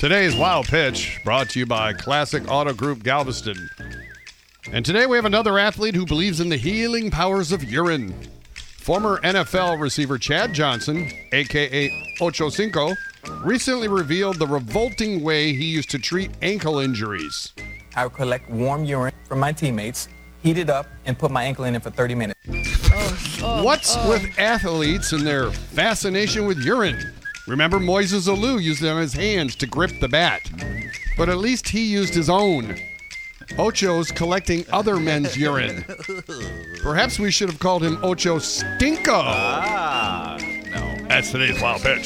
Today's Wild Pitch brought to you by Classic Auto Group Galveston. And today we have another athlete who believes in the healing powers of urine. Former NFL receiver Chad Johnson, aka Ocho Cinco, recently revealed the revolting way he used to treat ankle injuries. I would collect warm urine from my teammates, heat it up, and put my ankle in it for 30 minutes. What's with athletes and their fascination with urine? Remember, Moises Alou used his hands to grip the bat. But at least he used his own. Ocho's collecting other men's urine. Perhaps we should have called him Ocho Stinko. Ah, no. That's today's Wild Pitch.